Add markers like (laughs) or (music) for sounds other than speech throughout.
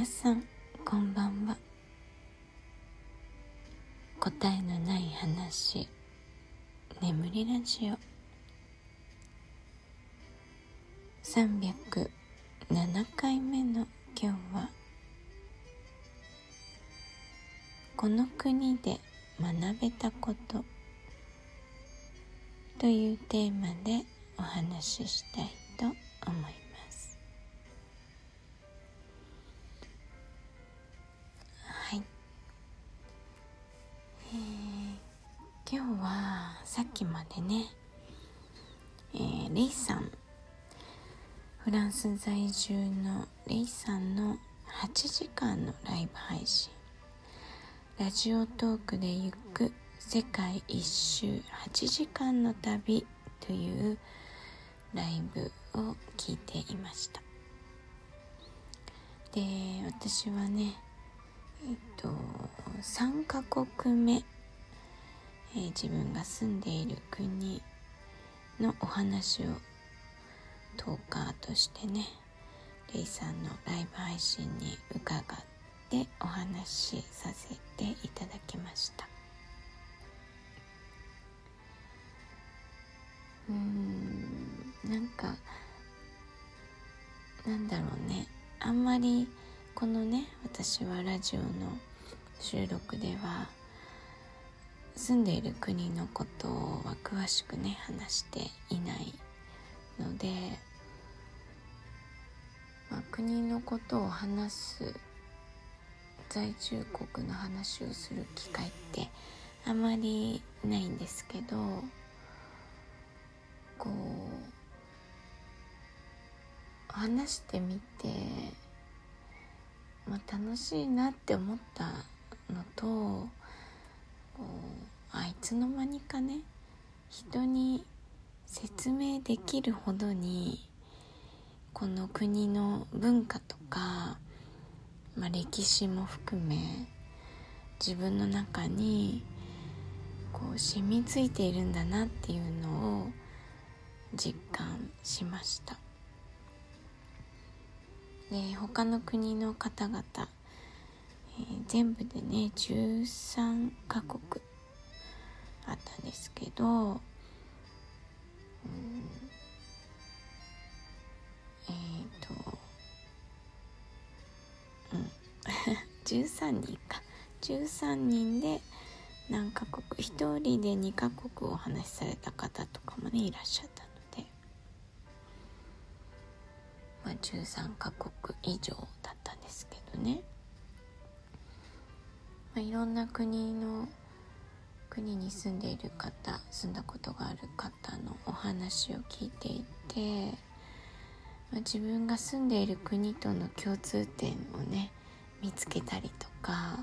皆さんこんばんは。答えのない話。眠りラジオ。307回目の今日はこの国で学べたこと。というテーマでお話ししたいと思います。えー、今日はさっきまでね、えー、レイさんフランス在住のレイさんの8時間のライブ配信ラジオトークで行く世界一周8時間の旅というライブを聞いていました。で私はねえっと3カ国目、えー、自分が住んでいる国のお話をトーカーとしてねレイさんのライブ配信に伺ってお話しさせていただきました。うんなんかなんだろうね。あんまりこのね私はラジオの収録では住んでいる国のことは詳しくね話していないので、まあ、国のことを話す在住国の話をする機会ってあまりないんですけどこう話してみて、まあ、楽しいなって思ったのとあいつの間にかね人に説明できるほどにこの国の文化とか、まあ、歴史も含め自分の中にこう染みついているんだなっていうのを実感しました。で他の国の方々、えー、全部でね13カ国あったんですけど、うん、えっ、ー、とうん13人か。13人で何カ国1人で2カ国お話しされた方とかもねいらっしゃったまあ、13カ国以上だったんですけどね、まあ、いろんな国の国に住んでいる方住んだことがある方のお話を聞いていて、まあ、自分が住んでいる国との共通点をね見つけたりとか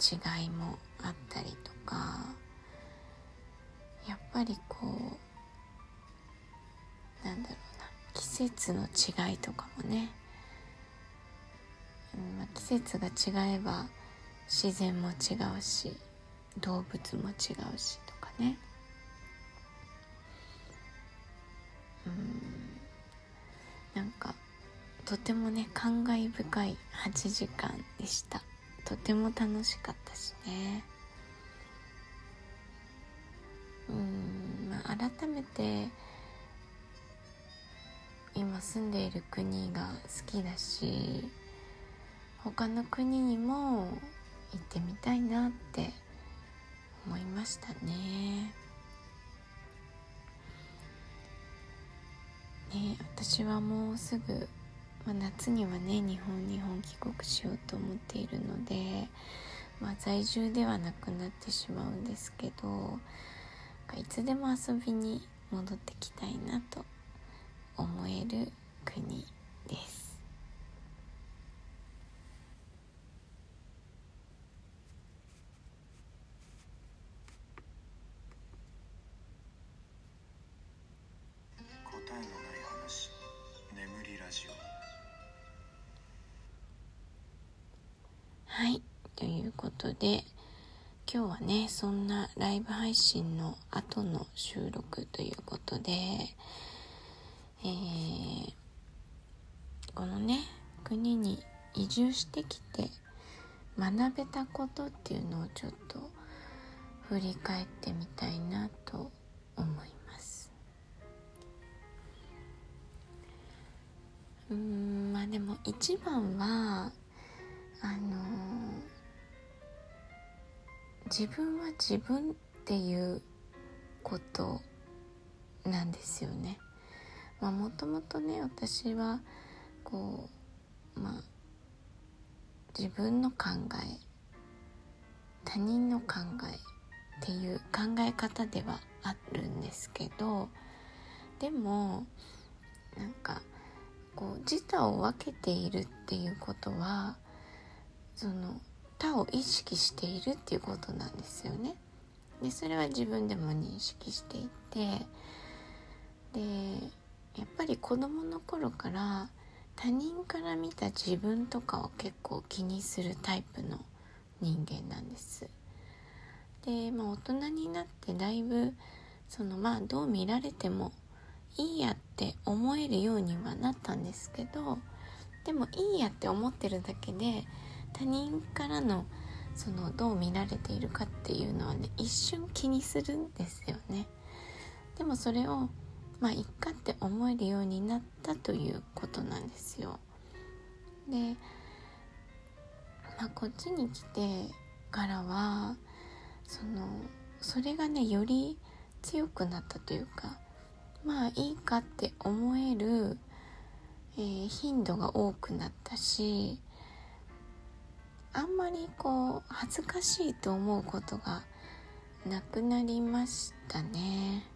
違いもあったりとかやっぱりこうなんだろう季節の違いとかもね、まあ、季節が違えば自然も違うし動物も違うしとかね。うんなんかとてもね感慨深い8時間でした。とても楽しかったしね。うんまあ改めて今住んでいる国が好きだし他の国にも行ってみたいなって思いましたね。ね私はもうすぐ、まあ、夏にはね日本日本帰国しようと思っているので、まあ、在住ではなくなってしまうんですけどいつでも遊びに戻ってきたいなと思える国です。答えのない話眠りラジオ。はいということで今日はねそんなライブ配信の後の収録ということでえー、このね国に移住してきて学べたことっていうのをちょっと振り返ってみたいなと思いますうんまあでも一番はあの自分は自分っていうことなんですよね。まあもともとね私はこうまあ自分の考え他人の考えっていう考え方ではあるんですけどでもなんかこう自他を分けているっていうことはその他を意識しているっていうことなんですよね。でそれは自分でも認識していてでやっぱり子どもの頃から他人から見た自分とかを結構気にするタイプの人間なんです。で、まあ、大人になってだいぶそのまあどう見られてもいいやって思えるようにはなったんですけどでもいいやって思ってるだけで他人からのそのどう見られているかっていうのはね一瞬気にするんですよね。でもそれをまあいっかって思えるようになったということなんですよ。で、まあ、こっちに来てからはそのそれがねより強くなったというかまあいいかって思える、えー、頻度が多くなったしあんまりこう恥ずかしいと思うことがなくなりましたね。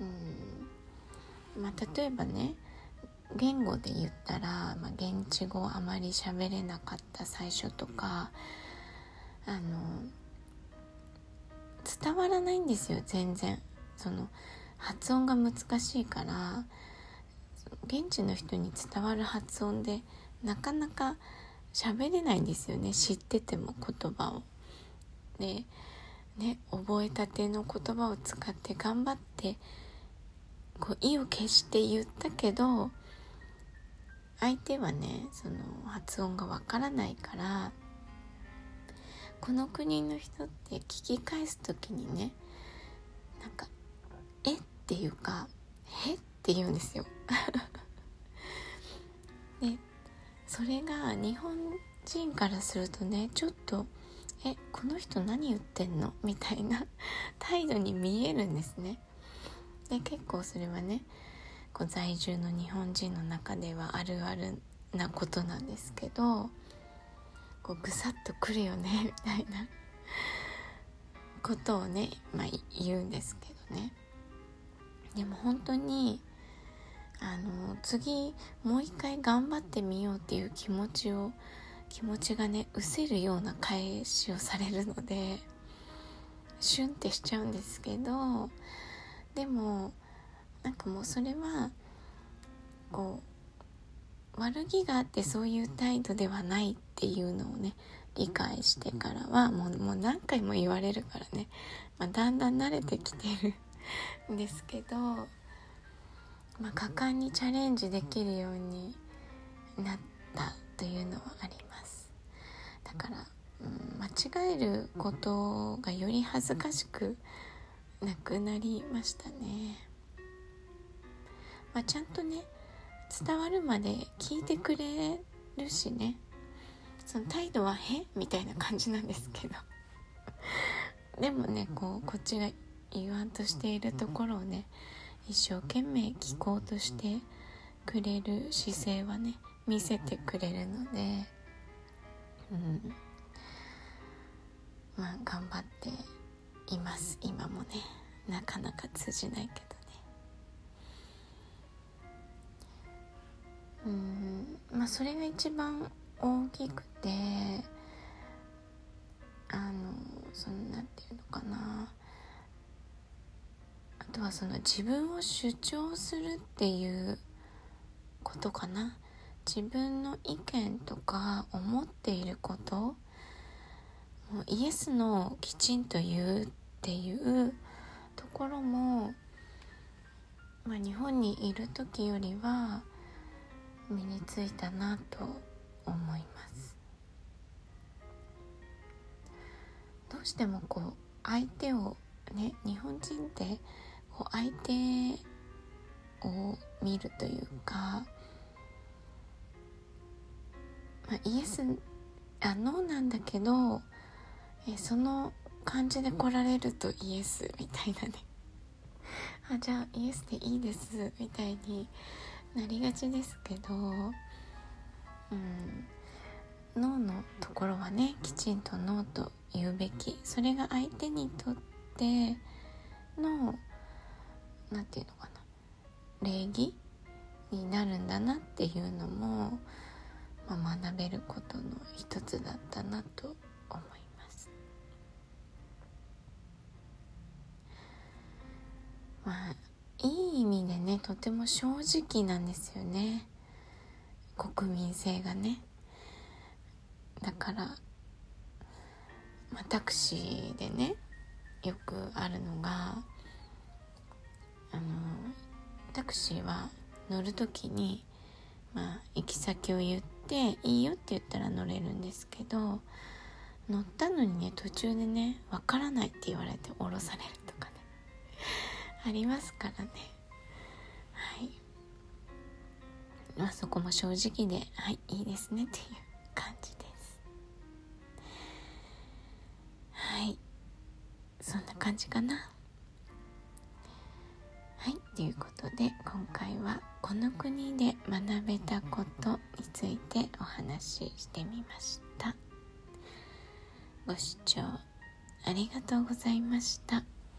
うんまあ、例えばね言語で言ったら、まあ、現地語あまり喋れなかった最初とかあの伝わらないんですよ全然その発音が難しいから現地の人に伝わる発音でなかなか喋れないんですよね知ってても言葉を。でね覚えたての言葉を使って頑張ってこう意を決して言ったけど相手はねその発音がわからないからこの国の人って聞き返す時にねなんか「えっ?」ていうか「へ?」って言うんですよ。(laughs) でそれが日本人からするとねちょっと「えこの人何言ってんの?」みたいな態度に見えるんですね。で結構それはねこう在住の日本人の中ではあるあるなことなんですけどこうぐさっとくるよね (laughs) みたいなことをね、まあ、言うんですけどね。でも本当にあの次もう一回頑張ってみようっていう気持ちを気持ちがね失せるような返しをされるのでシュンってしちゃうんですけどでもなんかもうそれはこう悪気があってそういう態度ではないっていうのをね理解してからはもうもう何回も言われるからね、まあ、だんだん慣れてきてるんですけど、まあ、果敢にチャレンジできるようになったというのはあります。だから、うん、間違えることがより恥ずかしくなくなりましたね、まあ、ちゃんとね伝わるまで聞いてくれるしね。その態度は「へ?」みたいな感じなんですけど。でもねこうこっちが言わんとしているところをね一生懸命聞こうとしてくれる姿勢はね見せてくれるのでうん。まあ頑張っています。今もね。なかなか通じないけどね。うん。まあそれが一番大きくてあのそのなんていうのかな。あとはその自分を主張するっていうことかな。自分の意見とか思っていること。イエスのきちんと言うっていうところも、まあ、日本にいる時よりは、身についたなと思います。どうしてもこう相手をね日本人ってこう相手を見るというか、まあ、イエスあノーなんだけどえその感じで来られるとイエスみたいなね。あじゃあイエスでいいですみたいになりがちですけど、うん、脳のところはねきちんと脳と言うべき。それが相手にとっての何て言うのかな。礼儀になるんだなっていうのも、まあ、学べることの一つだったなと思います。まあいい意味でねとても正直なんですよね。国民性がね。だから、まあ、タクシーでねよくあるのがあのタクシーは乗る時に、まあ、行き先を言っていいよって言ったら乗れるんですけど乗ったのにね途中でねわからないって言われて降ろされる。ありますからね。はい。まあそこも正直ではいいいですねっていう感じです。はい。そんな感じかな。はい。ということで今回はこの国で学べたことについてお話ししてみました。ご視聴ありがとうございました。